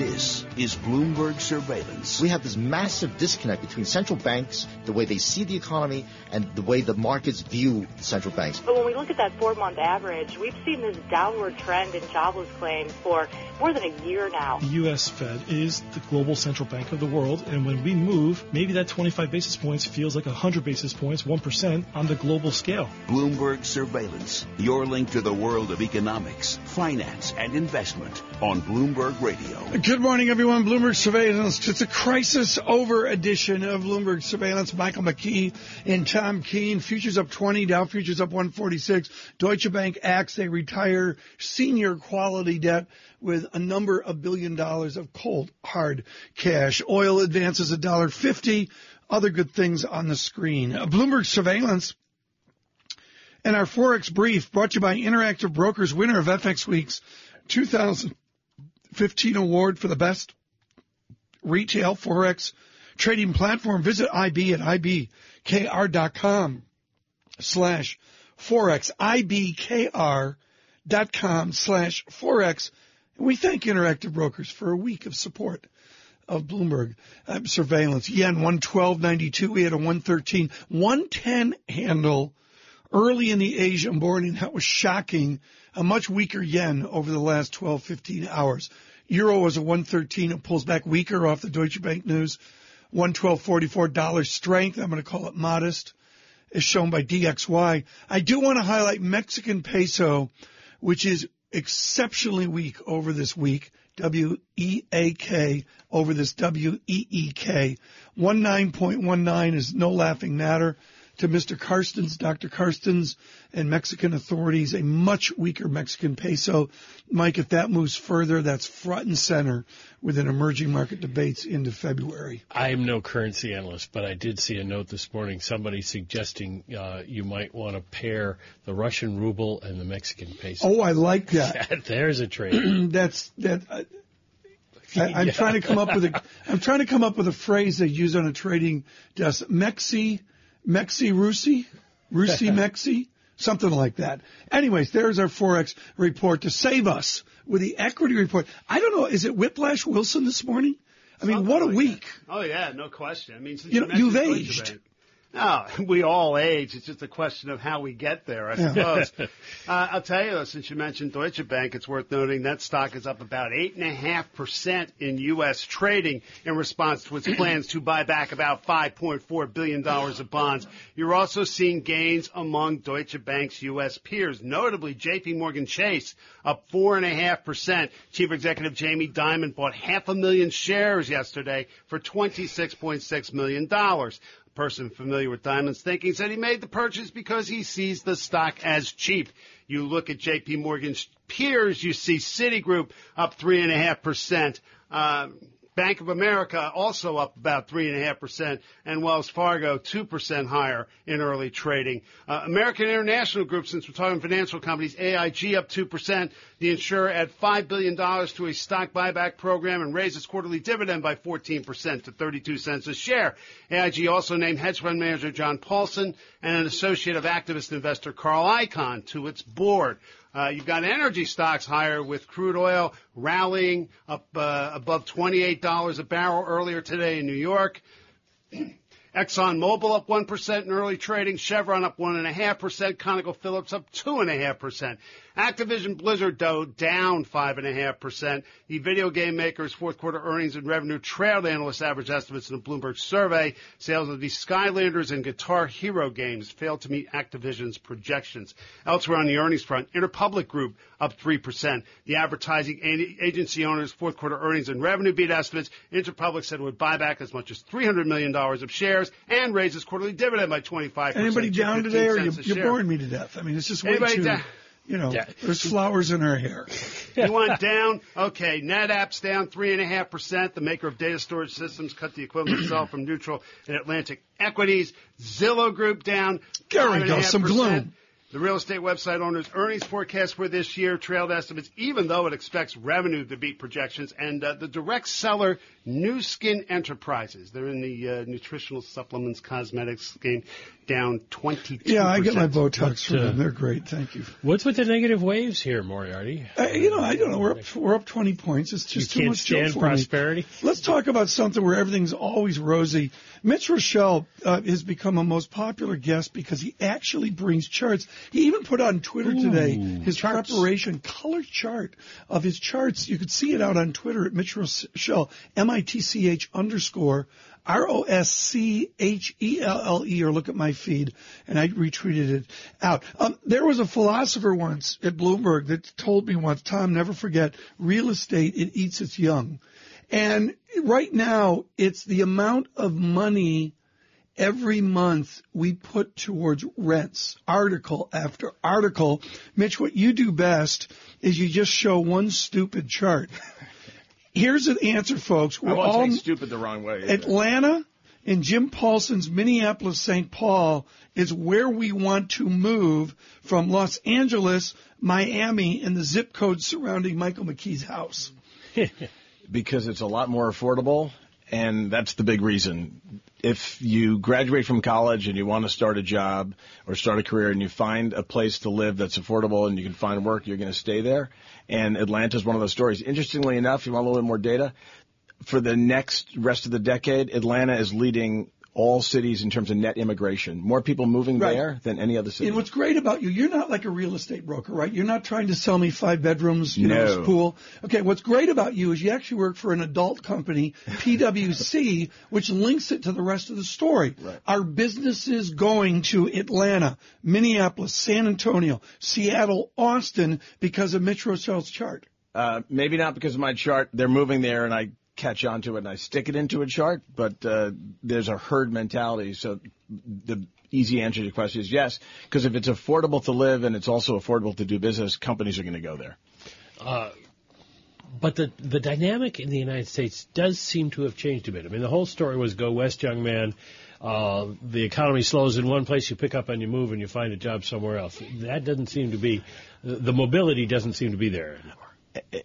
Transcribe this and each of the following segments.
This is Bloomberg Surveillance. We have this massive disconnect between central banks, the way they see the economy, and the way the markets view the central banks. But when we look at that four month average, we've seen this downward trend in jobless claims for more than a year now. The U.S. Fed is the global central bank of the world, and when we move, maybe that 25 basis points feels like 100 basis points, 1% on the global scale. Bloomberg Surveillance, your link to the world of economics, finance, and investment on Bloomberg Radio. Good morning, everyone. Bloomberg Surveillance. It's a crisis over edition of Bloomberg Surveillance. Michael McKee and Tom Keene. Futures up 20, Dow futures up 146. Deutsche Bank acts they retire senior quality debt with a number of billion dollars of cold hard cash. Oil advances a dollar fifty. Other good things on the screen. Bloomberg Surveillance. And our Forex brief brought to you by Interactive Brokers, winner of FX Week's 2015 award for the best retail Forex trading platform. Visit IB at IBKR.com slash Forex. IBKR.com slash Forex. And we thank Interactive Brokers for a week of support of Bloomberg uh, surveillance. Yen 112.92. We had a 113, 110 handle early in the Asian morning. That was shocking. A much weaker yen over the last 12, 15 hours. Euro was a 113. It pulls back weaker off the Deutsche Bank news. 112.44 dollar strength. I'm going to call it modest as shown by DXY. I do want to highlight Mexican peso, which is exceptionally weak over this week. W-E-A-K over this W-E-E-K. 19.19 is no laughing matter to Mr. Carstens, Dr. Carstens, and Mexican authorities, a much weaker Mexican peso. Mike, if that moves further, that's front and center within emerging market debates into February. I am no currency analyst, but I did see a note this morning, somebody suggesting uh, you might want to pair the Russian ruble and the Mexican peso. Oh, I like that. There's a trade. that's that. Uh, I, am yeah. trying to come up with a. I'm trying to come up with a phrase they use on a trading desk. Mexi Mexi Rusi, Rusi Mexi, something like that. Anyways, there's our Forex report to save us with the equity report. I don't know, is it Whiplash Wilson this morning? I mean, what a like week. That. Oh yeah, no question. I mean, you, know, you've aged. No, we all age. It's just a question of how we get there, I suppose. uh, I'll tell you, though, since you mentioned Deutsche Bank, it's worth noting that stock is up about 8.5% in U.S. trading in response to its plans to buy back about $5.4 billion of bonds. You're also seeing gains among Deutsche Bank's U.S. peers, notably JP Morgan Chase up 4.5%. Chief Executive Jamie Dimon bought half a million shares yesterday for $26.6 million person familiar with Dimon's thinking said he made the purchase because he sees the stock as cheap. You look at JP Morgan's peers, you see Citigroup up three and um, Bank of America also up about 3.5%, and Wells Fargo 2% higher in early trading. Uh, American International Group, since we're talking financial companies, AIG up 2%. The insurer add $5 billion to a stock buyback program and raise its quarterly dividend by 14% to 32 cents a share. AIG also named hedge fund manager John Paulson and an associate of activist investor Carl Icahn to its board. Uh, you've got energy stocks higher with crude oil rallying up uh, above $28 a barrel earlier today in New York. ExxonMobil up 1% in early trading, Chevron up 1.5%, ConocoPhillips up 2.5%. Activision Blizzard, though, down 5.5%. The video game maker's fourth quarter earnings and revenue trailed analyst average estimates in a Bloomberg survey. Sales of the Skylanders and Guitar Hero games failed to meet Activision's projections. Elsewhere on the earnings front, Interpublic Group up 3%. The advertising agency owner's fourth quarter earnings and revenue beat estimates. Interpublic said it would buy back as much as $300 million of shares and raise its quarterly dividend by 25%. Anybody down today or you, you're boring me to death? I mean, it's just way Anybody too... Down? You know, yeah. there's flowers in her hair. you want down? Okay, NetApp's down 3.5%. The maker of data storage systems cut the equivalent sell from neutral in Atlantic Equities. Zillow Group down. There we go, some gloom. The real estate website owner's earnings forecast for this year trailed estimates, even though it expects revenue to beat projections. And uh, the direct seller, Nu Skin Enterprises, they're in the uh, nutritional supplements, cosmetics game, down 22%. Yeah, I get my Botox But, from uh, them. They're great. Thank you. What's with the negative waves here, Moriarty? Uh, you know, I don't know. We're up, we're up 20 points. It's just You too can't much joke stand for me. prosperity? Let's talk about something where everything's always rosy. Mitch Roschelle uh, has become a most popular guest because he actually brings charts. He even put on Twitter today his preparation color chart of his charts. You could see it out on Twitter at Mitch Roschelle, M-I-T-C-H underscore R-O-S-C-H-E-L-L-E, or look at my feed, and I retweeted it out. Um, there was a philosopher once at Bloomberg that told me once, Tom, never forget, real estate, it eats its young. And right now, it's the amount of money every month we put towards rents, article after article. Mitch, what you do best is you just show one stupid chart. Here's the answer, folks. I We're won't all take stupid the wrong way. Atlanta and Jim Paulsen's Minneapolis St. Paul is where we want to move from Los Angeles, Miami, and the zip code surrounding Michael McKee's house. because it's a lot more affordable, and that's the big reason. If you graduate from college and you want to start a job or start a career and you find a place to live that's affordable and you can find work, you're going to stay there. And Atlanta is one of those stories. Interestingly enough, you want a little bit more data? For the next rest of the decade, Atlanta is leading all cities in terms of net immigration. More people moving Right. there than any other city. And what's great about you, you're not like a real estate broker, right? You're not trying to sell me five bedrooms, you know, No. a pool. Okay, what's great about you is you actually work for an adult company, PwC, which links it to the rest of the story. Right. Our businesses going to Atlanta, Minneapolis, San Antonio, Seattle, Austin because of Mitch Roschelle's chart. Uh, maybe not because of my chart. They're moving there, and I catch on to it and I stick it into a chart. But uh, there's a herd mentality. So the easy answer to your question is yes, because if it's affordable to live and it's also affordable to do business, companies are going to go there. But the the dynamic in the United States does seem to have changed a bit. I mean, the whole story was go west, young man. Uh, the economy slows in one place, you pick up and you move, and you find a job somewhere else. That doesn't seem to be the mobility doesn't seem to be there anymore.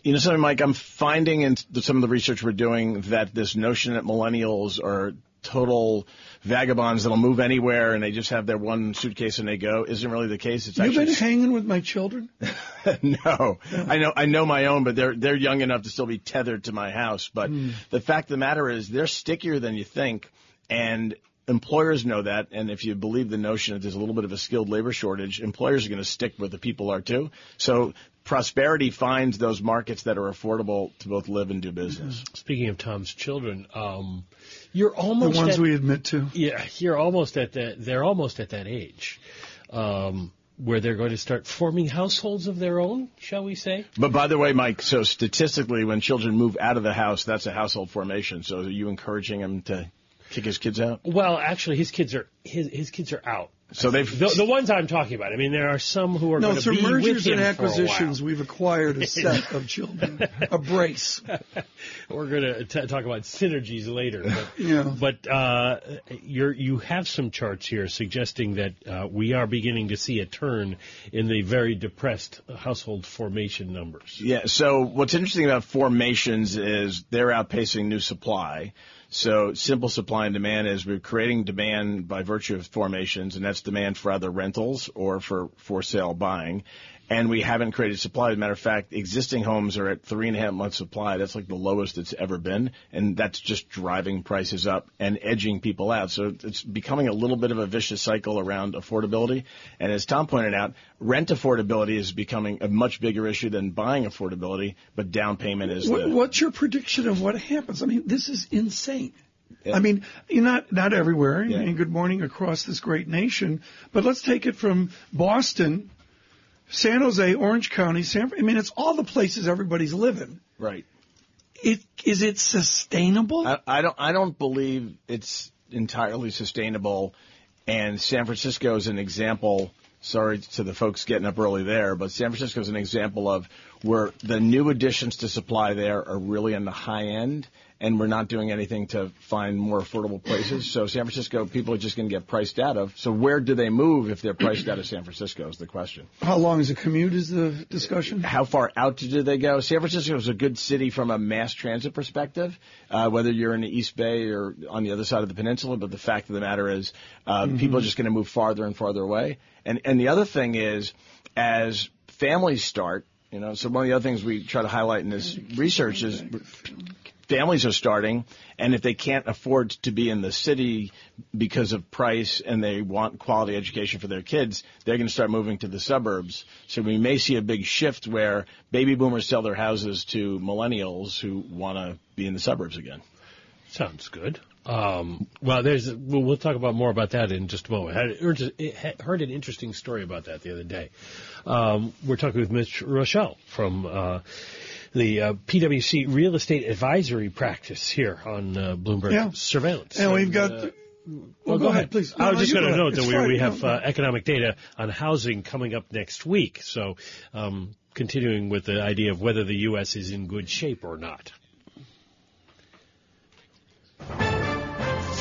You know something, Mike? I'm finding in some of the research we're doing that this notion that millennials are total vagabonds that'll move anywhere and they just have their one suitcase and they go isn't really the case. It's You've actually been hanging with my children? no, I know I know my own, but they're they're young enough to still be tethered to my house. But hmm. the fact of the matter is, they're stickier than you think, and employers know that. And if you believe the notion that there's a little bit of a skilled labor shortage, employers are going to stick where the people are too. So prosperity finds those markets that are affordable to both live and do business. Speaking of Tom's children, um, you're almost The ones at, we admit to. yeah, you're almost at that. They're almost at that age um, where they're going to start forming households of their own, shall we say? But by the way, Mike, so statistically, when children move out of the house, that's a household formation. So are you encouraging him to kick his kids out? Well, actually, his kids are his his kids are out. So they've The, the ones I'm talking about. I mean, there are some who are No, going to through be with mergers him and for a while. acquisitions, we've acquired a set of children, a brace. We're going to talk about synergies later. But, Yeah. but uh, you're, you have some charts here suggesting that uh, we are beginning to see a turn in the very depressed household formation numbers. Yeah. So what's interesting about formations is they're outpacing new supply. So simple supply and demand is we're creating demand by virtue of formations, and that's demand for either rentals or for for sale buying. And we haven't created supply. As a matter of fact, existing homes are at three and a half months supply. That's like the lowest it's ever been. And that's just driving prices up and edging people out. So it's becoming a little bit of a vicious cycle around affordability. And as Tom pointed out, rent affordability is becoming a much bigger issue than buying affordability, but down payment is What, the. what's your prediction of what happens? I mean, this is insane. I mean, you're not not everywhere. Yeah. And good morning across this great nation. But let's take it from Boston, San Jose, Orange County, San. I mean, it's all the places everybody's living. Right. It is it sustainable? I, I don't. I don't believe it's entirely sustainable. And San Francisco is an example. Sorry to the folks getting up early there, but San Francisco is an example of where the new additions to supply there are really on the high end, and we're not doing anything to find more affordable places. So San Francisco, people are just going to get priced out of. So where do they move if they're priced out of San Francisco is the question. How long is the commute is the discussion? How far out do they go? San Francisco is a good city from a mass transit perspective, uh, whether you're in the East Bay or on the other side of the peninsula. But the fact of the matter is, uh, mm-hmm. people are just going to move farther and farther away. And and the other thing is, as families start, you know, so one of the other things we try to highlight in this research is families are starting, and if they can't afford to be in the city because of price and they want quality education for their kids, they're going to start moving to the suburbs. So we may see a big shift where baby boomers sell their houses to millennials who want to be in the suburbs again. Sounds good. Um, well, there's we'll, we'll, talk about more about that in just a moment. I heard, an interesting story about that the other day. Um, we're talking with Mitch Roschelle from uh, the uh, PwC real estate advisory practice here on uh, Bloomberg yeah. Surveillance. And, we've got. Uh, well, well, go, go ahead, ahead, please. No, I was no, just going to note that we, we have no, uh, economic data on housing coming up next week. So, um, continuing with the idea of whether the U.S. is in good shape or not.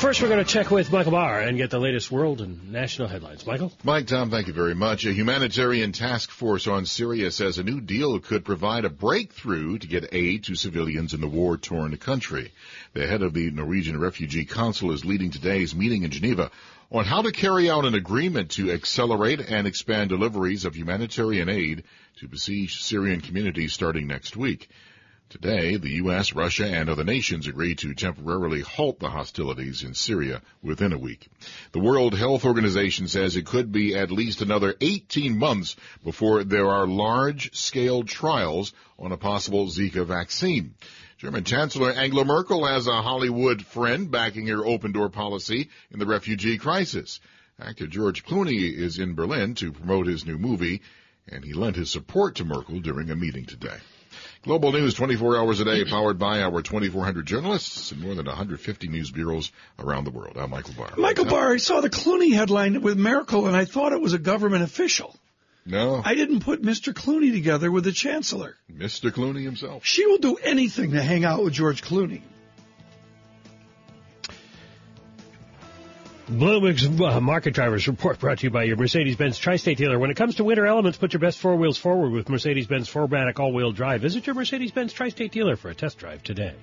First, we're going to check with Michael Barr and get the latest world and national headlines. Michael? Mike, Tom, thank you very much. A humanitarian task force on Syria says a new deal could provide a breakthrough to get aid to civilians in the war-torn country. The head of the Norwegian Refugee Council is leading today's meeting in Geneva on how to carry out an agreement to accelerate and expand deliveries of humanitarian aid to besieged Syrian communities starting next week. Today, the U.S., Russia, and other nations agreed to temporarily halt the hostilities in Syria within a week. The World Health Organization says it could be at least another 18 months before there are large-scale trials on a possible Zika vaccine. German Chancellor Angela Merkel has a Hollywood friend backing her open door policy in the refugee crisis. Actor George Clooney is in Berlin to promote his new movie, and he lent his support to Merkel during a meeting today. Global News 24 hours a day, powered by our 2,400 journalists and more than 150 news bureaus around the world. I'm Michael Barr. Michael Barr, I saw the Clooney headline with Merkel, and I thought it was a government official. No. I didn't put Mr. Clooney together with the chancellor. Mr. Clooney himself. She will do anything to hang out with George Clooney. Bloomberg's uh, market drivers report brought to you by your Mercedes-Benz Tri-State dealer. When it comes to winter elements, put your best four wheels forward with Mercedes-Benz 4MATIC all-wheel drive. Visit your Mercedes-Benz Tri-State dealer for a test drive today.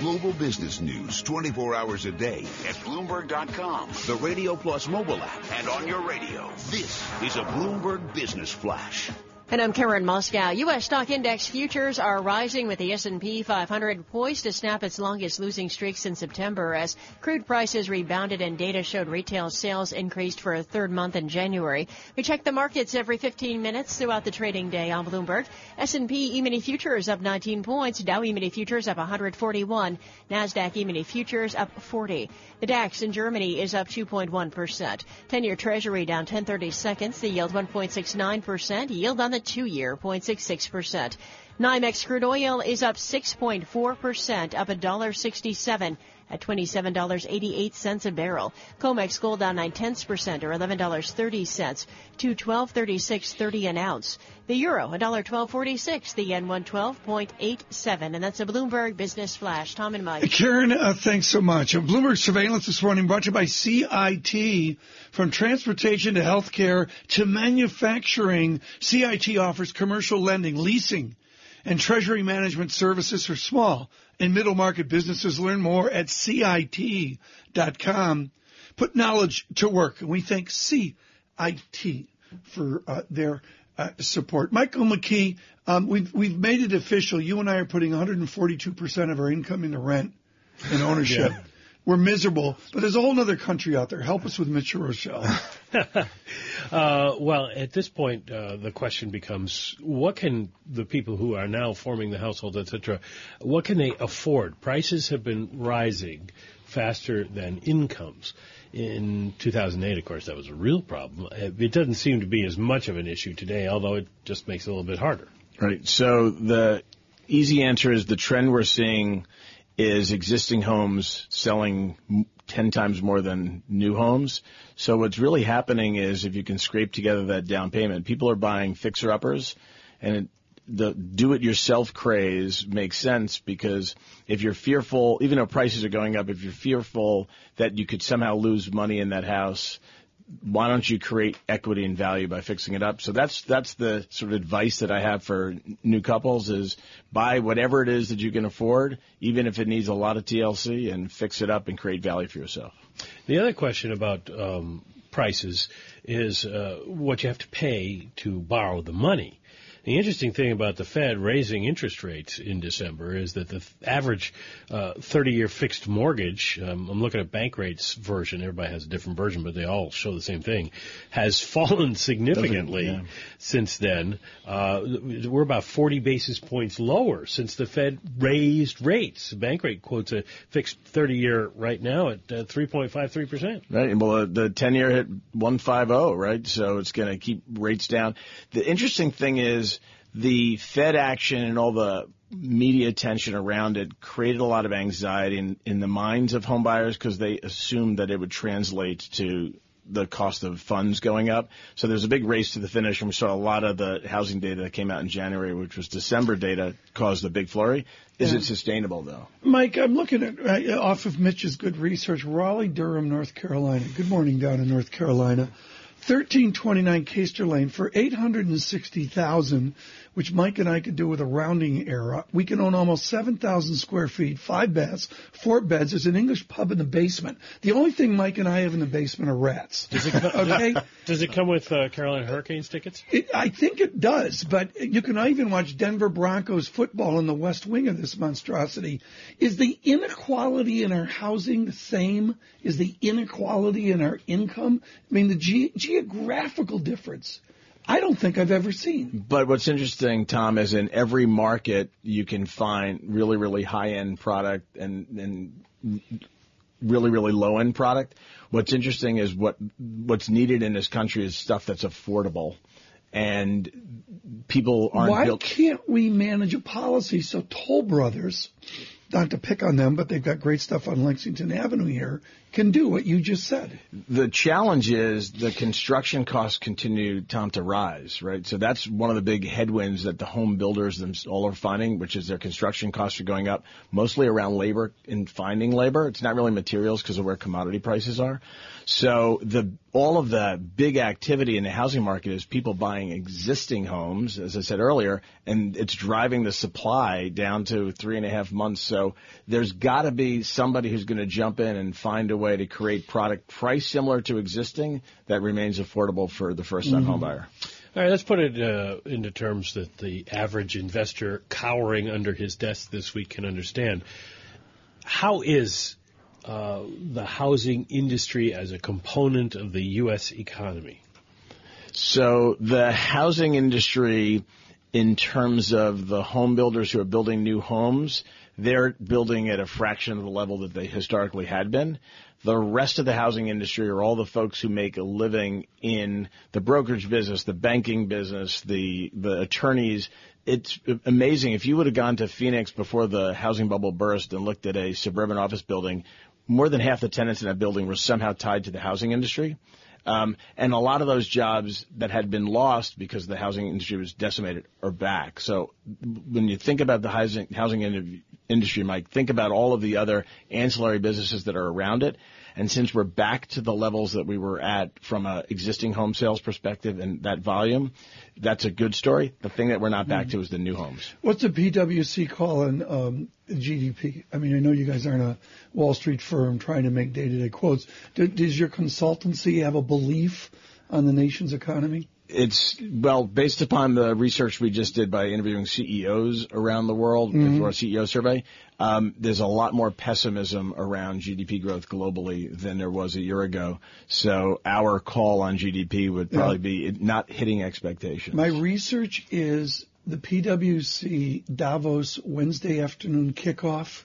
Global business news 24 hours a day at Bloomberg.com, the Radio Plus mobile app, and on your radio. This is a Bloomberg Business Flash. And I'm Karen Moskow. U.S. stock index futures are rising with the S&P 500 poised to snap its longest losing streak since September as crude prices rebounded and data showed retail sales increased for a third month in January. We check the markets every 15 minutes throughout the trading day on Bloomberg. S&P E-mini futures up 19 points, Dow E-mini futures up 141, Nasdaq E-mini futures up 40. The DAX in Germany is up 2.1%. 10-year Treasury down 1030 seconds, the yield 1.69%, yield on the the two-year 0.66%. NYMEX crude oil is up 6.4%, up $1.67 at $27.88 a barrel. COMEX gold down 9 tenths percent or $11.30 to 1236.30 an ounce. The euro, $1.1246. The yen, 112.87. And that's a Bloomberg Business Flash. Tom and Mike. Karen, uh, thanks so much. A Bloomberg Surveillance this morning brought to you by CIT. From transportation to healthcare to manufacturing, CIT offers commercial lending, leasing, and treasury management services for small and middle market businesses. Learn more at CIT.com. Put knowledge to work. And we thank CIT for uh, their uh, support. Michael McKee, um, we've, we've made it official. You and I are putting 142% of our income into rent and ownership. We're miserable, but there's a whole other country out there. Help us with Mitch Roschelle. uh, well, at this point, uh, the question becomes: What can the people who are now forming the household, etc., what can they afford? Prices have been rising faster than incomes. In 2008, of course, that was a real problem. It doesn't seem to be as much of an issue today, although it just makes it a little bit harder. Right. So the easy answer is the trend we're seeing is existing homes selling 10 times more than new homes. So what's really happening is if you can scrape together that down payment, people are buying fixer uppers and it, the do-it-yourself craze makes sense because if you're fearful, even though prices are going up, if you're fearful that you could somehow lose money in that house, why don't you create equity and value by fixing it up? So that's that's the sort of advice that I have for new couples is buy whatever it is that you can afford, even if it needs a lot of TLC, and fix it up and create value for yourself. The other question about um, prices is uh, what you have to pay to borrow the money. The interesting thing about the Fed raising interest rates in December is that the average uh, 30-year fixed mortgage, um, I'm looking at Bankrate's version, everybody has a different version, but they all show the same thing, has fallen significantly yeah. since then. Uh, we're about 40 basis points lower since the Fed raised rates. Bank Bankrate quotes a fixed 30-year right now at uh, 3.53%. Right, well, the 10-year hit 150, right? So it's going to keep rates down. The interesting thing is the Fed action and all the media attention around it created a lot of anxiety in, in the minds of homebuyers because they assumed that it would translate to the cost of funds going up. So there's a big race to the finish, and we saw a lot of the housing data that came out in January, which was December data, caused a big flurry. Is yeah. it sustainable, though? Mike, I'm looking at uh, off of Mitch's good research, Raleigh, Durham, North Carolina. Good morning down in North Carolina. 1329 Caister Lane for 860,000 which Mike and I could do with a rounding error. We can own almost 7,000 square feet, five baths, four beds. There's an English pub in the basement. The only thing Mike and I have in the basement are rats. Does it come, okay? Does it come with uh, Carolina Hurricanes tickets? It, I think it does, but you can even watch Denver Broncos football in the west wing of this monstrosity. Is the inequality in our housing the same? Is the inequality in our income? I mean, the ge- geographical difference I don't think I've ever seen. But what's interesting, Tom, is in every market you can find really, really high end product and, and really, really low end product. What's interesting is what what's needed in this country is stuff that's affordable. And people aren't. Why built- can't we manage a policy so Toll Brothers not to pick on them, but they've got great stuff on Lexington Avenue here, can do what you just said. The challenge is the construction costs continue, Tom, to rise, right? So that's one of the big headwinds that the home builders all are finding, which is their construction costs are going up, mostly around labor and finding labor. It's not really materials because of where commodity prices are. So the all of the big activity in the housing market is people buying existing homes, as I said earlier, and it's driving the supply down to three and a half months. So there's got to be somebody who's going to jump in and find a way to create product price similar to existing that remains affordable for the first-time mm-hmm. homebuyer. All right, let's put it uh, into terms that the average investor cowering under his desk this week can understand. How is uh, the housing industry as a component of the U.S. economy? So the housing industry, in terms of the home builders who are building new homes, they're building at a fraction of the level that they historically had been. The rest of the housing industry or all the folks who make a living in the brokerage business, the banking business, the the attorneys. It's amazing. If you would have gone to Phoenix before the housing bubble burst and looked at a suburban office building, more than half the tenants in that building were somehow tied to the housing industry. Um, and a lot of those jobs that had been lost because the housing industry was decimated are back. So when you think about the housing, housing industry, Mike, think about all of the other ancillary businesses that are around it. And since we're back to the levels that we were at from an existing home sales perspective and that volume, that's a good story. The thing that we're not back to is the new homes. What's the PwC calling um, GDP? I mean, I know you guys aren't a Wall Street firm trying to make day-to-day quotes. does your consultancy have a belief on the nation's economy? It's well based upon the research we just did by interviewing CEOs around the world mm-hmm. for our CEO survey. Um, there's a lot more pessimism around GDP growth globally than there was a year ago. So our call on GDP would probably yeah. be not hitting expectations. My research is the PwC Davos Wednesday afternoon kickoff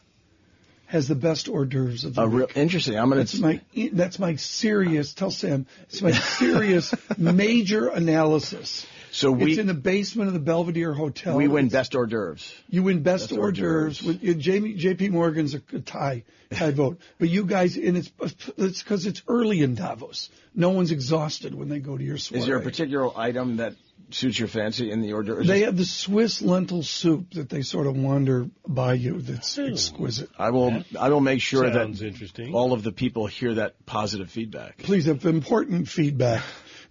has the best hors d'oeuvres of the uh, week. Real, interesting. I'm to. That's my that's my serious. Tell Sam it's my serious major analysis. So we, it's in the basement of the Belvedere Hotel. We win best hors d'oeuvres. You win best, best hors d'oeuvres. With, Jamie, JP Morgan's a, a tie, tie vote. But you guys, and it's it's because it's early in Davos. No one's exhausted when they go to your soiree. Is there a particular item that suits your fancy in the order? They have the Swiss lentil soup that they sort of wander by you. That's Ooh. exquisite. I will. I will make sure Sounds that interesting. all of the people hear that positive feedback. Please have important feedback.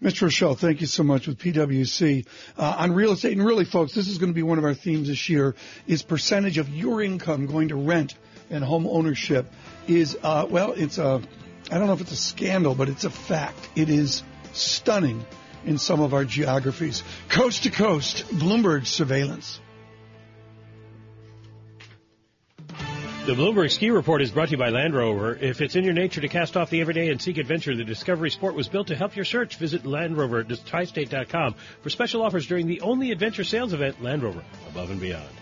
Mr. Roschelle, thank you so much with PwC uh, on real estate. And really, folks, this is going to be one of our themes this year: is percentage of your income going to rent and home ownership? Is uh, well, it's a I don't know if it's a scandal, but it's a fact. It is stunning in some of our geographies. Coast to coast, Bloomberg surveillance. The Bloomberg Ski Report is brought to you by Land Rover. If it's in your nature to cast off the everyday and seek adventure, the Discovery Sport was built to help your search. Visit Land Rover at tristate.com for special offers during the only adventure sales event, Land Rover, above and beyond.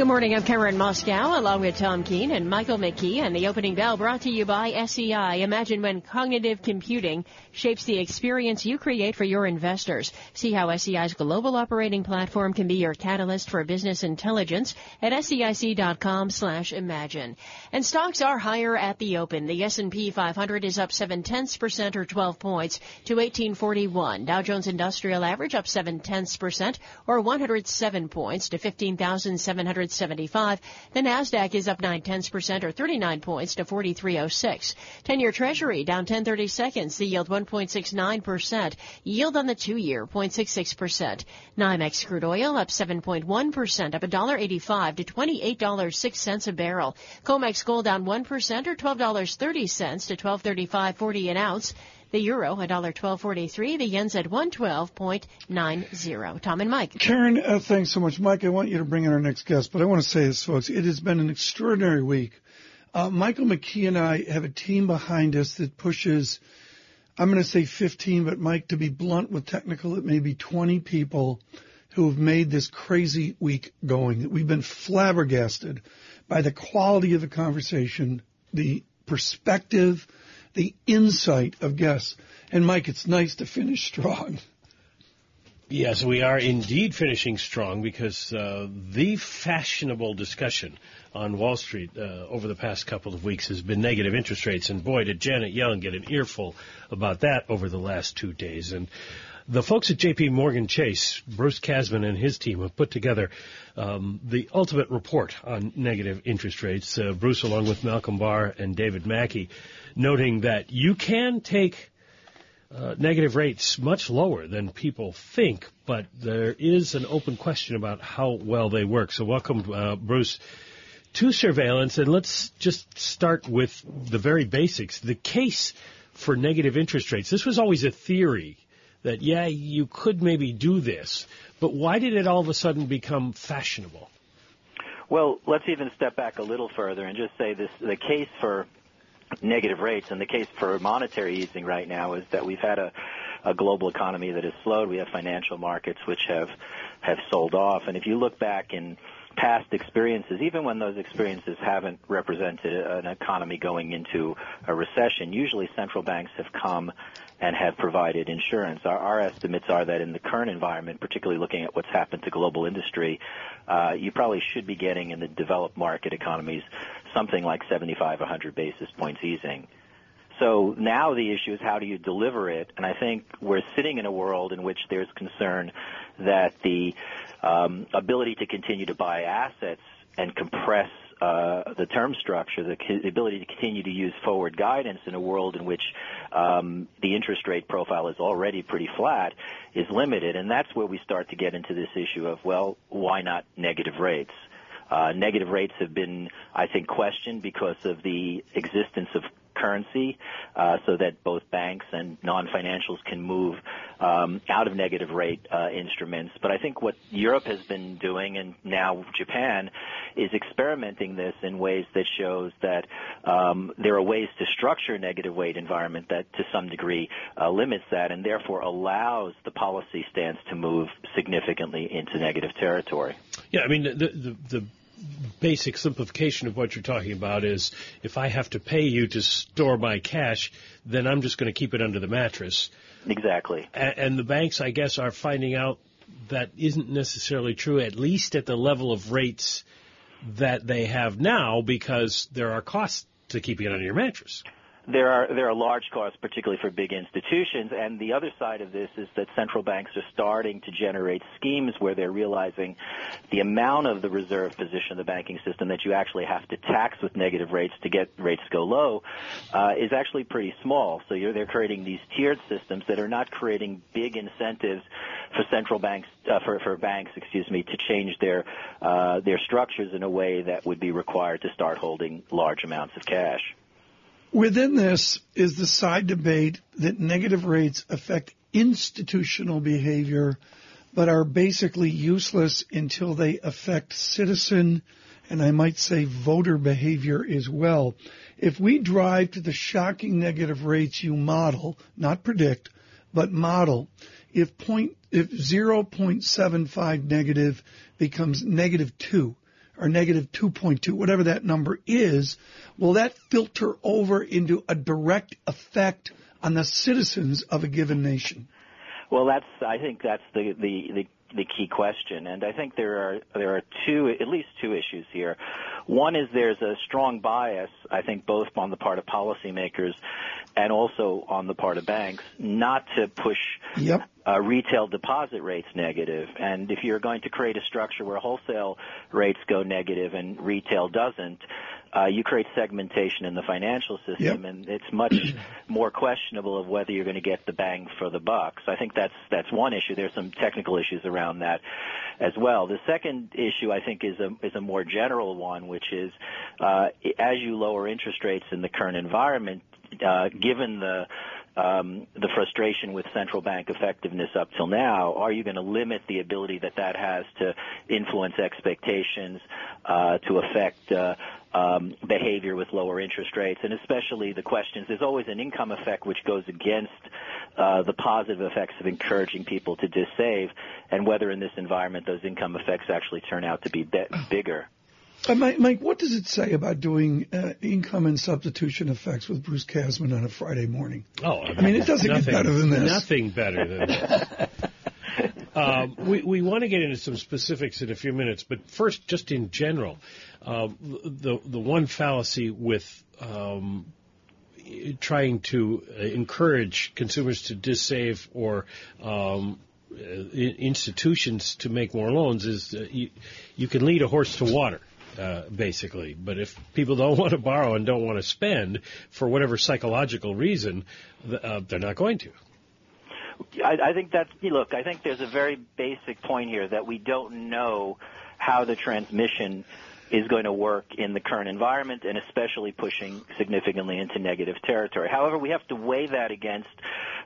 Good morning. I'm Karen Moskow, along with Tom Keene and Michael McKee, and the opening bell brought to you by SEI. Imagine when cognitive computing shapes the experience you create for your investors. See how SEI's global operating platform can be your catalyst for business intelligence at seic.com/imagine. And stocks are higher at the open. The S&P 500 is up seven tenths percent or 12 points to 1841. Dow Jones Industrial Average up seven tenths percent or 107 points to 15,700. 75. The Nasdaq is up 9 tenths percent or 39 points to 4306. 10-year Treasury down 1030 seconds. The yield 1.69 percent. Yield on the two-year 0.66 percent. NYMEX crude oil up 7.1 percent, up $1.85 to $28.06 a barrel. COMEX gold down 1 percent or $12.30 to 1235.40 an ounce. The euro, $1.1243. The yen's at 112.90. Tom and Mike. Karen, uh, thanks so much. Mike, I want you to bring in our next guest, but I want to say this, folks. It has been an extraordinary week. Uh, Michael McKee and I have a team behind us that pushes, I'm going to say 15, but Mike, to be blunt with technical, it may be 20 people who have made this crazy week going. We've been flabbergasted by the quality of the conversation, the perspective, the insight of guests. And Mike, it's nice to finish strong. Yes, we are indeed finishing strong because uh, the fashionable discussion on Wall Street uh, over the past couple of weeks has been negative interest rates. And boy, did Janet Yellen get an earful about that over the last two days. And the folks at JP Morgan Chase, Bruce Kasman and his team have put together um, the ultimate report on negative interest rates. Uh, Bruce, along with Malcolm Barr and David Mackie, noting that you can take uh, negative rates much lower than people think, but there is an open question about how well they work. So, welcome, uh, Bruce, to surveillance, and let's just start with the very basics. The case for negative interest rates. This was always a theory that yeah, you could maybe do this, but why did it all of a sudden become fashionable? Well, let's even step back a little further and just say this: the case for negative rates and the case for monetary easing right now is that we've had a, a global economy that has slowed. We have financial markets which have have sold off, and if you look back in past experiences, even when those experiences haven't represented an economy going into a recession, usually central banks have come and have provided insurance. Our, our estimates are that in the current environment, particularly looking at what's happened to global industry, uh, you probably should be getting in the developed market economies something like 75, 100 basis points easing. So now the issue is how do you deliver it? And I think we're sitting in a world in which there's concern that the um, ability to continue to buy assets and compress uh, the term structure, the, the, ability to continue to use forward guidance in a world in which um, the interest rate profile is already pretty flat, is limited. And that's where we start to get into this issue of, well, why not negative rates? Uh, negative rates have been, I think, questioned because of the existence of currency uh, so that both banks and non-financials can move um, out of negative rate uh, instruments. But I think what Europe has been doing and now Japan is experimenting this in ways that shows that um, there are ways to structure a negative rate environment that to some degree uh, limits that and therefore allows the policy stance to move significantly into negative territory. Yeah, I mean, the, the, the basic simplification of what you're talking about is if I have to pay you to store my cash, then I'm just going to keep it under the mattress. Exactly. And, and the banks, I guess, are finding out that isn't necessarily true, at least at the level of rates that they have now, because there are costs to keeping it under your mattress. There are there are large costs, particularly for big institutions, and the other side of this is that central banks are starting to generate schemes where they're realizing the amount of the reserve position of the banking system that you actually have to tax with negative rates to get rates go low uh, is actually pretty small. So they're creating these tiered systems that are not creating big incentives for central banks uh, for for banks, excuse me, to change their uh, their structures in a way that would be required to start holding large amounts of cash. Within this is the side debate that negative rates affect institutional behavior, but are basically useless until they affect citizen and I might say voter behavior as well. If we drive to the shocking negative rates you model, not predict, but model, if point, if 0.75 negative becomes negative 2, or negative 2.2, whatever that number is, will that filter over into a direct effect on the citizens of a given nation? Well, that's I think that's the the the, the key question, and I think there are there are two at least two issues here. One is there's a strong bias, I think, both on the part of policymakers and also on the part of banks, not to push yep. uh, retail deposit rates negative. And if you're going to create a structure where wholesale rates go negative and retail doesn't, uh, you create segmentation in the financial system, yep. and it's much more questionable of whether you're going to get the bang for the buck. So I think that's that's one issue. There's some technical issues around that as well. The second issue I think is a is a more general one, which is uh, as you lower interest rates in the current environment, uh, given the um, the frustration with central bank effectiveness up till now, are you going to limit the ability that that has to influence expectations, uh, to affect uh, um, behavior with lower interest rates, and especially the questions. There's always an income effect which goes against uh, the positive effects of encouraging people to dissave, and whether in this environment those income effects actually turn out to be, be- bigger. Uh, Mike, Mike, what does it say about doing uh, income and substitution effects with Bruce Kasman on a Friday morning? Oh, I mean, it doesn't nothing, get better than this. Nothing better than this. um, we we want to get into some specifics in a few minutes, but first, just in general, um, the the one fallacy with um, trying to encourage consumers to dissave or um, institutions to make more loans is uh, you, you can lead a horse to water. Uh, basically. But if people don't want to borrow and don't want to spend for whatever psychological reason, uh, they're not going to. I, I think that's look. I think there's a very basic point here that we don't know how the transmission is going to work in the current environment and especially pushing significantly into negative territory. However, we have to weigh that against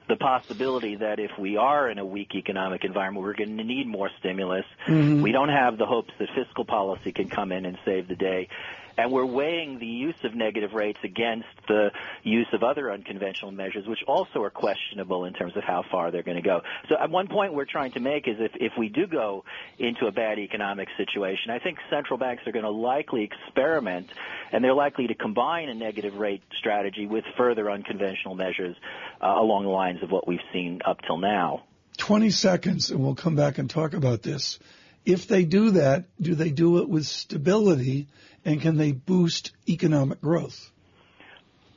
the possibility that if we are in a weak economic environment, we're going to need more stimulus. Mm-hmm. We don't have the hopes that fiscal policy can come in and save the day and we're weighing the use of negative rates against the use of other unconventional measures, which also are questionable in terms of how far they're going to go. So at one point we're trying to make is if, if we do go into a bad economic situation, I think central banks are going to likely experiment and they're likely to combine a negative rate strategy with further unconventional measures uh, along the lines of what we've seen up till now. 20 seconds and we'll come back and talk about this. If they do that, do they do it with stability and can they boost economic growth?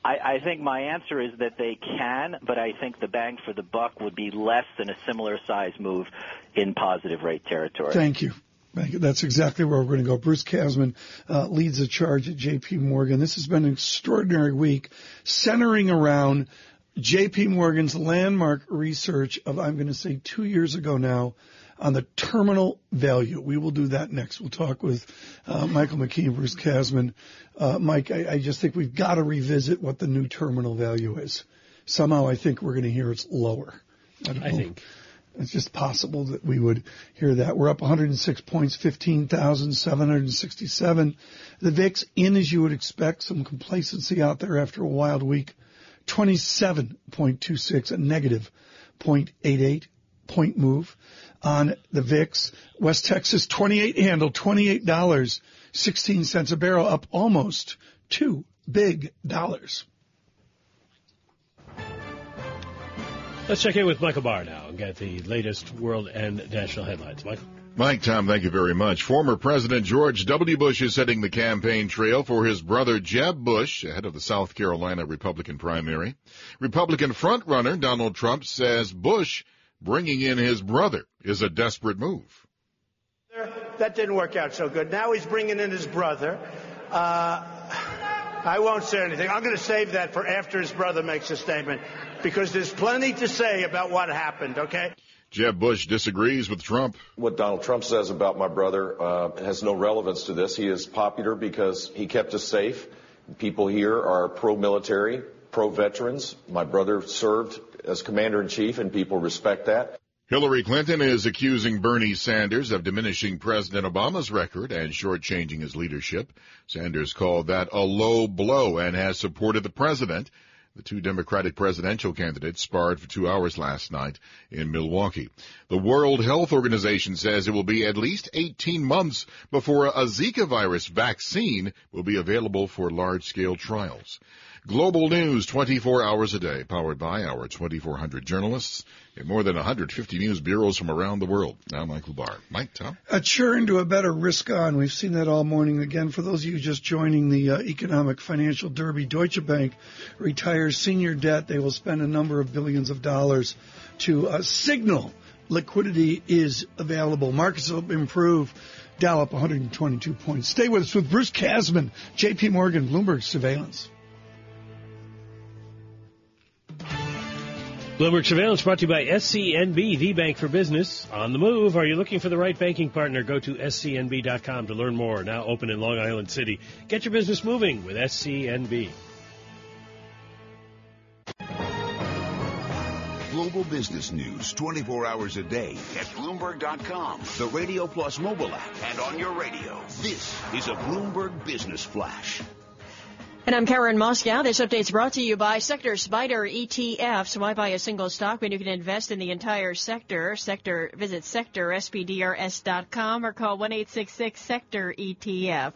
I, I think my answer is that they can, but I think the bang for the buck would be less than a similar size move in positive rate territory. Thank you. Thank you. That's exactly where we're going to go. Bruce Kasman uh, leads the charge at J.P. Morgan. This has been an extraordinary week centering around J.P. Morgan's landmark research of, I'm going to say, two years ago now on the terminal value. We will do that next. We'll talk with uh, Michael McKee Bruce Kasman. Uh, Mike, I, I, just think we've got to revisit what the new terminal value is. Somehow I think we're going to hear it's lower. I, I think. It's just possible that we would hear that. We're up 106 points, 15,767. The VIX in as you would expect, some complacency out there after a wild week. 27.26, a negative 0.88. point move on the VIX. West Texas 28 handle, $28, 16 cents a barrel, up almost two big dollars. Let's check in with Michael Barr now and get the latest world and national headlines. Michael. Mike, Tom, thank you very much. Former President George W. Bush is setting the campaign trail for his brother Jeb Bush ahead of the South Carolina Republican primary. Republican frontrunner Donald Trump says Bush bringing in his brother is a desperate move. That didn't work out so good. Now he's bringing in his brother. Uh, I won't say anything. I'm going to save that for after his brother makes a statement because there's plenty to say about what happened, okay? Jeb Bush disagrees with Trump. What Donald Trump says about my brother uh, has no relevance to this. He is popular because he kept us safe. People here are pro-military, pro-veterans. My brother served as commander in chief, and people respect that. Hillary Clinton is accusing Bernie Sanders of diminishing President Obama's record and shortchanging his leadership. Sanders called that a low blow and has supported the president. The two Democratic presidential candidates sparred for two hours last night in Milwaukee. The World Health Organization says it will be at least 18 months before a Zika virus vaccine will be available for large-scale trials. Global news 24 hours a day, powered by our 2,400 journalists in more than 150 news bureaus from around the world. Now, Michael Barr. Mike, Tom? A churn to a better risk on. We've seen that all morning. Again, for those of you just joining the uh, economic financial derby, Deutsche Bank retires senior debt. They will spend a number of billions of dollars to uh, signal liquidity is available. Markets will improve. Dow up 122 points. Stay with us with Bruce Kasman, JP Morgan, Bloomberg Surveillance. Bloomberg Surveillance brought to you by SCNB, the bank for business. On the move. Are you looking for the right banking partner? Go to scnb.com to learn more. Now open in Long Island City. Get your business moving with SCNB. Global business news 24 hours a day at Bloomberg.com, the Radio Plus mobile app, and on your radio. This is a Bloomberg Business Flash. And I'm Karen Moskow. This update is brought to you by Sector SPDR ETFs. Why buy a single stock when you can invest in the entire sector? Sector, visit sectorspdrs.com or call 1-866-SECTOR ETF.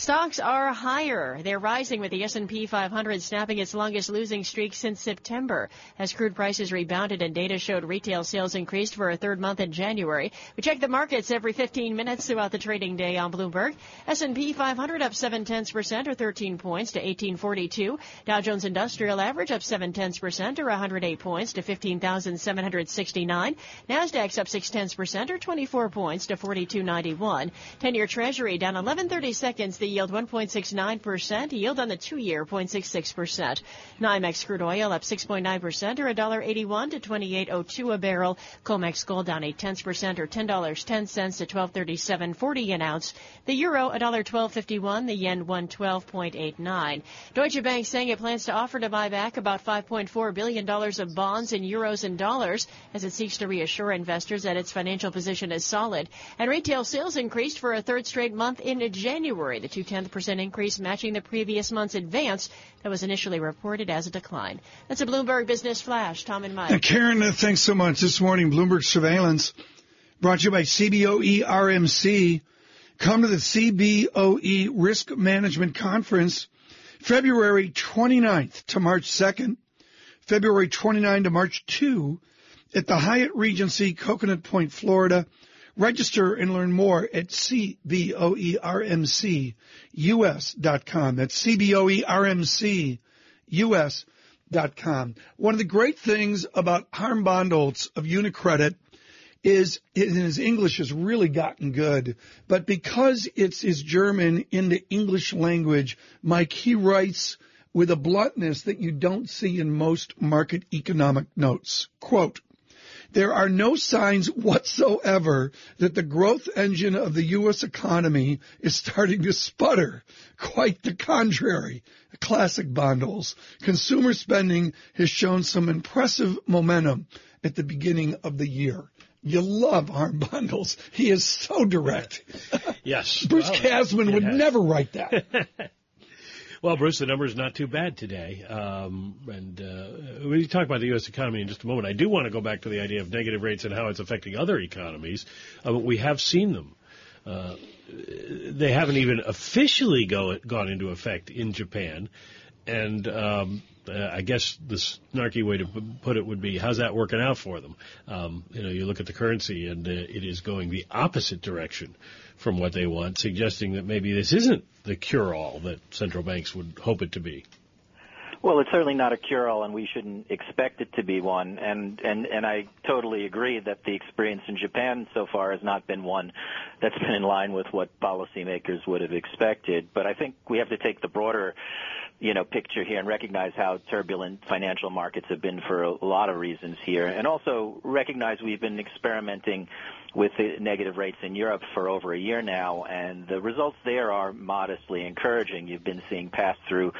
Stocks are higher. They're rising with the S&P 500 snapping its longest losing streak since September as crude prices rebounded and data showed retail sales increased for a third month in January. We check the markets every 15 minutes throughout the trading day on Bloomberg. S&P 500 up 7 tenths percent or 13 points to 1842. Dow Jones Industrial Average up 7 tenths percent or 108 points to 15,769. Nasdaq's up 6 tenths percent or 24 points to 4291. 10-year Treasury down 1130 seconds. The yield 1.69%. Yield on the two-year 0.66%. NYMEX crude oil up 6.9% or $1.81 to 28.02 a barrel. COMEX gold down 8 tenths percent or $10.10 to 1237.40 an ounce. The euro $1.1251. The yen 112.89. Deutsche Bank saying it plans to offer to buy back about $5.4 billion of bonds in euros and dollars as it seeks to reassure investors that its financial position is solid. And retail sales increased for a third straight month in January. The two tenth percent increase matching the previous month's advance that was initially reported as a decline. That's a Bloomberg Business Flash. Tom and Mike. Karen, uh, thanks so much. This morning, Bloomberg Surveillance brought to you by CBOE RMC. Come to the CBOE Risk Management Conference February 29th to March 2nd, February 29 to March 2 at the Hyatt Regency, Coconut Point, Florida. Register and learn more at cboermcus.com. That's cboermcus.com. One of the great things about Harm Bandholz of Unicredit is his English has really gotten good, but because it's his German in the English language, Mike, he writes with a bluntness that you don't see in most market economic notes. Quote, there are no signs whatsoever that the growth engine of the U.S. economy is starting to sputter. Quite the contrary. Classic Bandholz. Consumer spending has shown some impressive momentum at the beginning of the year. You love Harm Bandholz. He is so direct. Yes. Bruce well, Kasman would yes. never write that. Well, Bruce, the number is not too bad today. Um, and uh, we talk about the U.S. economy in just a moment. I do want to go back to the idea of negative rates and how it's affecting other economies. Uh, we have seen them. Uh, they haven't even officially go, gone into effect in Japan. And um, uh, I guess the snarky way to put it would be, how's that working out for them? Um, you know, you look at the currency, and uh, it is going the opposite direction from what they want, suggesting that maybe this isn't the cure-all that central banks would hope it to be. Well, it's certainly not a cure-all, and we shouldn't expect it to be one. And and and I totally agree that the experience in Japan so far has not been one that's been in line with what policymakers would have expected. But I think we have to take the broader you know, picture here and recognize how turbulent financial markets have been for a lot of reasons here, and also recognize we've been experimenting with negative rates in Europe for over a year now, and the results there are modestly encouraging. You've been seeing pass through.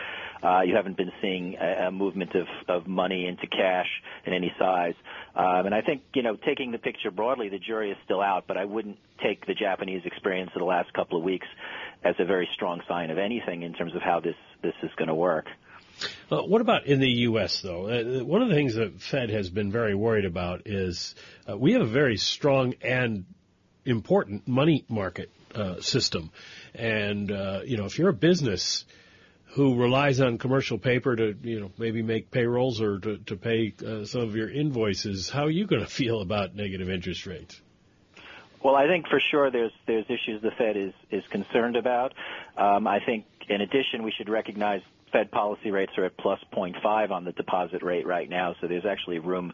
Uh, you haven't been seeing a, a movement of, of money into cash in any size. Um, and I think, you know, taking the picture broadly, the jury is still out, but I wouldn't take the Japanese experience of the last couple of weeks as a very strong sign of anything in terms of how this this is going to work. Uh, what about in the U.S. though? Uh, one of the things that Fed has been very worried about is uh, we have a very strong and important money market uh, system, and uh, you know if you're a business who relies on commercial paper to you know maybe make payrolls or to, to pay uh, some of your invoices, how are you going to feel about negative interest rates? Well, I think for sure there's there's issues the Fed is is concerned about. Um, I think in addition we should recognize Fed policy rates are at plus 0.5 on the deposit rate right now, so there's actually room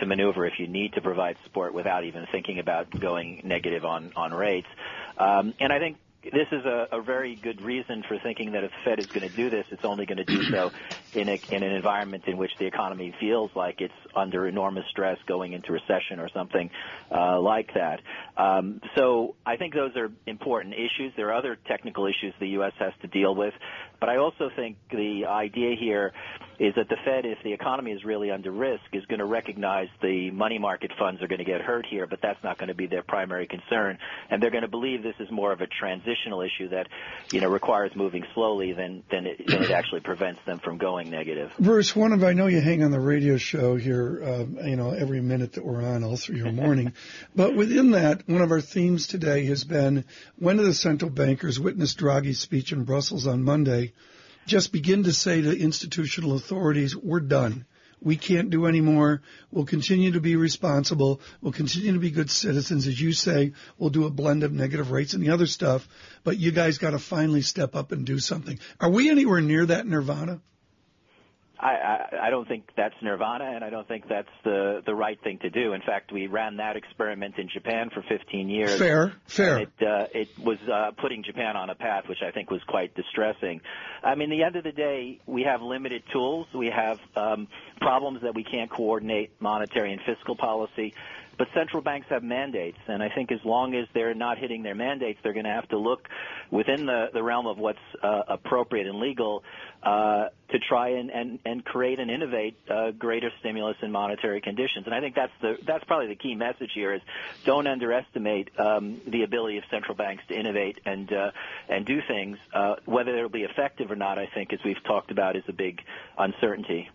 to maneuver if you need to provide support without even thinking about going negative on on rates. Um, and I think this is a, a very good reason for thinking that if the Fed is going to do this, it's only going to do so in, a, in an environment in which the economy feels like it's under enormous stress going into recession or something uh, like that. Um, so I think those are important issues. There are other technical issues the U.S. has to deal with, but I also think the idea here is that the Fed, if the economy is really under risk, is going to recognize the money market funds are going to get hurt here, but that's not going to be their primary concern, and they're going to believe this is more of a transitional issue that, you know, requires moving slowly than than it, than it actually prevents them from going negative. Bruce, one of I know you hang on the radio show here, uh, you know, every minute that we're on all through your morning, but within that, one of our themes today has been when do the central bankers witness Draghi's speech in Brussels on Monday? Just begin to say to institutional authorities, we're done. We can't do any more. We'll continue to be responsible. We'll continue to be good citizens. As you say, we'll do a blend of negative rates and the other stuff, but you guys got to finally step up and do something. Are we anywhere near that nirvana? I, I, I don't think that's nirvana, and I don't think that's the the right thing to do. In fact, we ran that experiment in Japan for 15 years. Fair, fair. It uh, it was uh, putting Japan on a path which I think was quite distressing. I mean, the end of the day, we have limited tools. We have um, problems that we can't coordinate monetary and fiscal policy. But central banks have mandates, and I think as long as they're not hitting their mandates, they're going to have to look within the, the realm of what's uh, appropriate and legal uh, to try and, and, and create and innovate uh, greater stimulus and monetary conditions. And I think that's the that's probably the key message here is don't underestimate um, the ability of central banks to innovate and uh, and do things. Uh, whether they'll be effective or not, I think, as we've talked about, is a big uncertainty.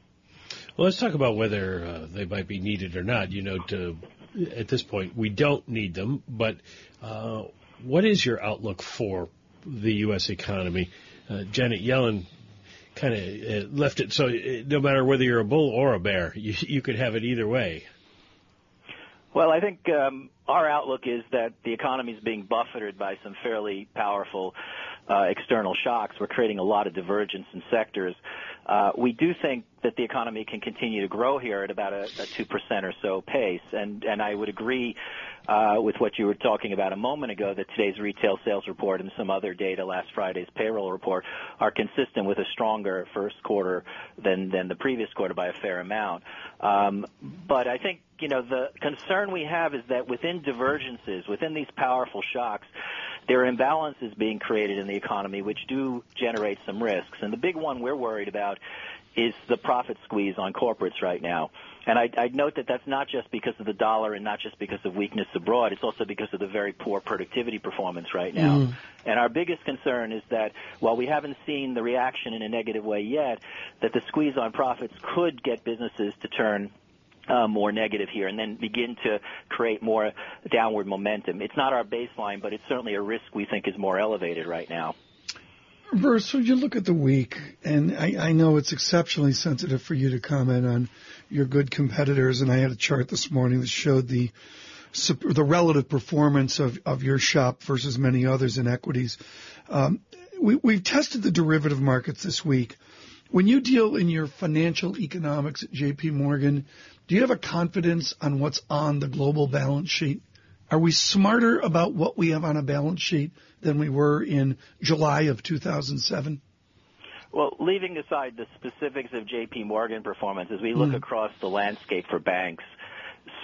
Well, let's talk about whether uh, they might be needed or not. You know, to at this point, we don't need them. But uh, what is your outlook for the U.S. economy? Uh, Janet Yellen kind of uh, left it so uh, no matter whether you're a bull or a bear, you, you could have it either way. Well, I think um, our outlook is that the economy is being buffeted by some fairly powerful uh, external shocks. We're creating a lot of divergence in sectors. Uh, we do think that the economy can continue to grow here at about a, a 2% or so pace. And, and I would agree uh, with what you were talking about a moment ago that today's retail sales report and some other data, last Friday's payroll report, are consistent with a stronger first quarter than, than the previous quarter by a fair amount. Um, but I think you know the concern we have is that within divergences, within these powerful shocks, there are imbalances being created in the economy which do generate some risks. And the big one we're worried about is the profit squeeze on corporates right now. And I, I'd note that that's not just because of the dollar and not just because of weakness abroad. It's also because of the very poor productivity performance right now. Mm. And our biggest concern is that while we haven't seen the reaction in a negative way yet, that the squeeze on profits could get businesses to turn uh, more negative here and then begin to create more downward momentum. It's not our baseline, but it's certainly a risk we think is more elevated right now. Bruce, when you look at the week, and I, I know it's exceptionally sensitive for you to comment on your good competitors, and I had a chart this morning that showed the the relative performance of, of your shop versus many others in equities. Um, we, we've tested the derivative markets this week. When you deal in your financial economics at JP Morgan, do you have a confidence on what's on the global balance sheet? Are we smarter about what we have on a balance sheet than we were in July of 2007? Well, leaving aside the specifics of JP Morgan performance, as we look Mm. across the landscape for banks,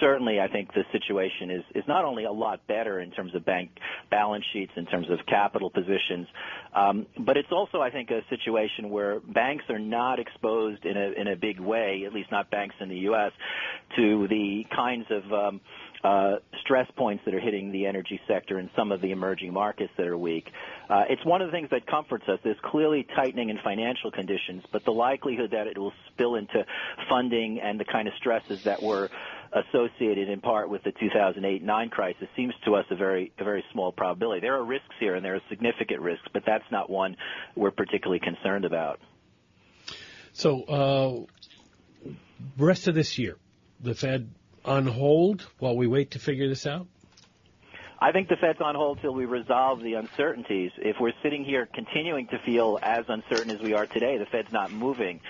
certainly I think the situation is, is not only a lot better in terms of bank balance sheets, in terms of capital positions, um, but it's also, I think, a situation where banks are not exposed in a, in a big way, at least not banks in the U.S., to the kinds of um, uh, stress points that are hitting the energy sector and some of the emerging markets that are weak. Uh, it's one of the things that comforts us. There's clearly tightening in financial conditions, but the likelihood that it will spill into funding and the kind of stresses that were associated in part with the 2008-9 crisis seems to us a very a very small probability. There are risks here, and there are significant risks, but that's not one we're particularly concerned about. So, uh, rest of this year, the Fed on hold while we wait to figure this out? I think the Fed's on hold till we resolve the uncertainties. If we're sitting here continuing to feel as uncertain as we are today, the Fed's not moving.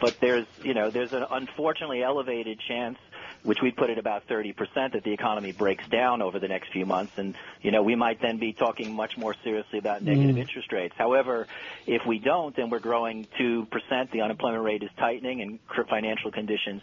But there's, you know, there's an unfortunately elevated chance which we put at about 30% that the economy breaks down over the next few months. And you know we might then be talking much more seriously about negative Mm. interest rates. However if we don't and we're growing 2% the unemployment rate is tightening and cr- financial conditions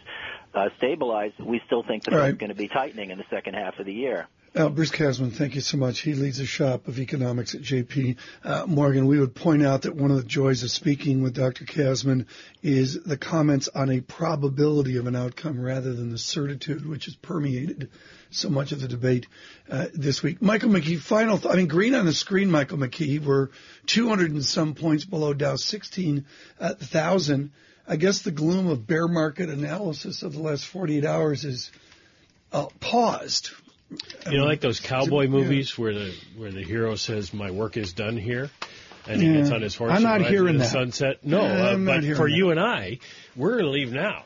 uh, stabilize we still think the Fed's right. going to be tightening in the second half of the year Uh, Bruce Kasman, thank you so much. He leads a shop of economics at JP uh, Morgan. We would point out that one of the joys of speaking with Dr. Kasman is the comments on a probability of an outcome rather than the certitude, which has permeated so much of the debate uh, this week. Michael McKee, final I mean, green on the screen, Michael McKee, we're 200 and some points below Dow 16,000. I guess the gloom of bear market analysis of the last 48 hours is uh, paused. You know, like those cowboy Yeah. movies where the where the hero says, "My work is done here," and he gets on his horse. I'm and not hearing that. sunset. No, Yeah, uh, not but for that. you and I, we're to leave now.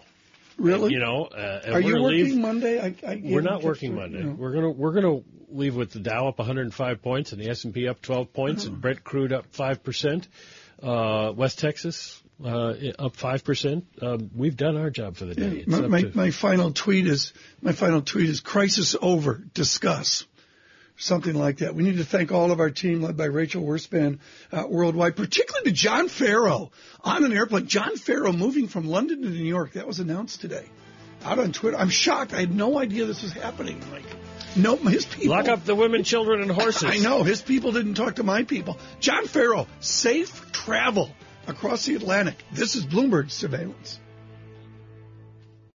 Really? You know, uh, Are you working leave- Monday? I, I We're haven't working Monday. no. We're gonna we're gonna leave with the Dow up 105 points and the S and P up 12 points and Brent crude up five percent. Uh, West Texas uh, up five percent. Um, we've done our job for the day. It's My, my, to- my final tweet is my final tweet is crisis over. Discuss something like that. We need to thank all of our team led by Rachel Wurspan uh, worldwide, particularly to John Fraher on an airplane. John Fraher moving from London to New York. That was announced today. Out on Twitter. I'm shocked. I had no idea this was happening. Like, no, his people. Lock up the women, children, and horses. I know. His people didn't talk to my people. John Fraher, safe travel across the Atlantic. This is Bloomberg surveillance.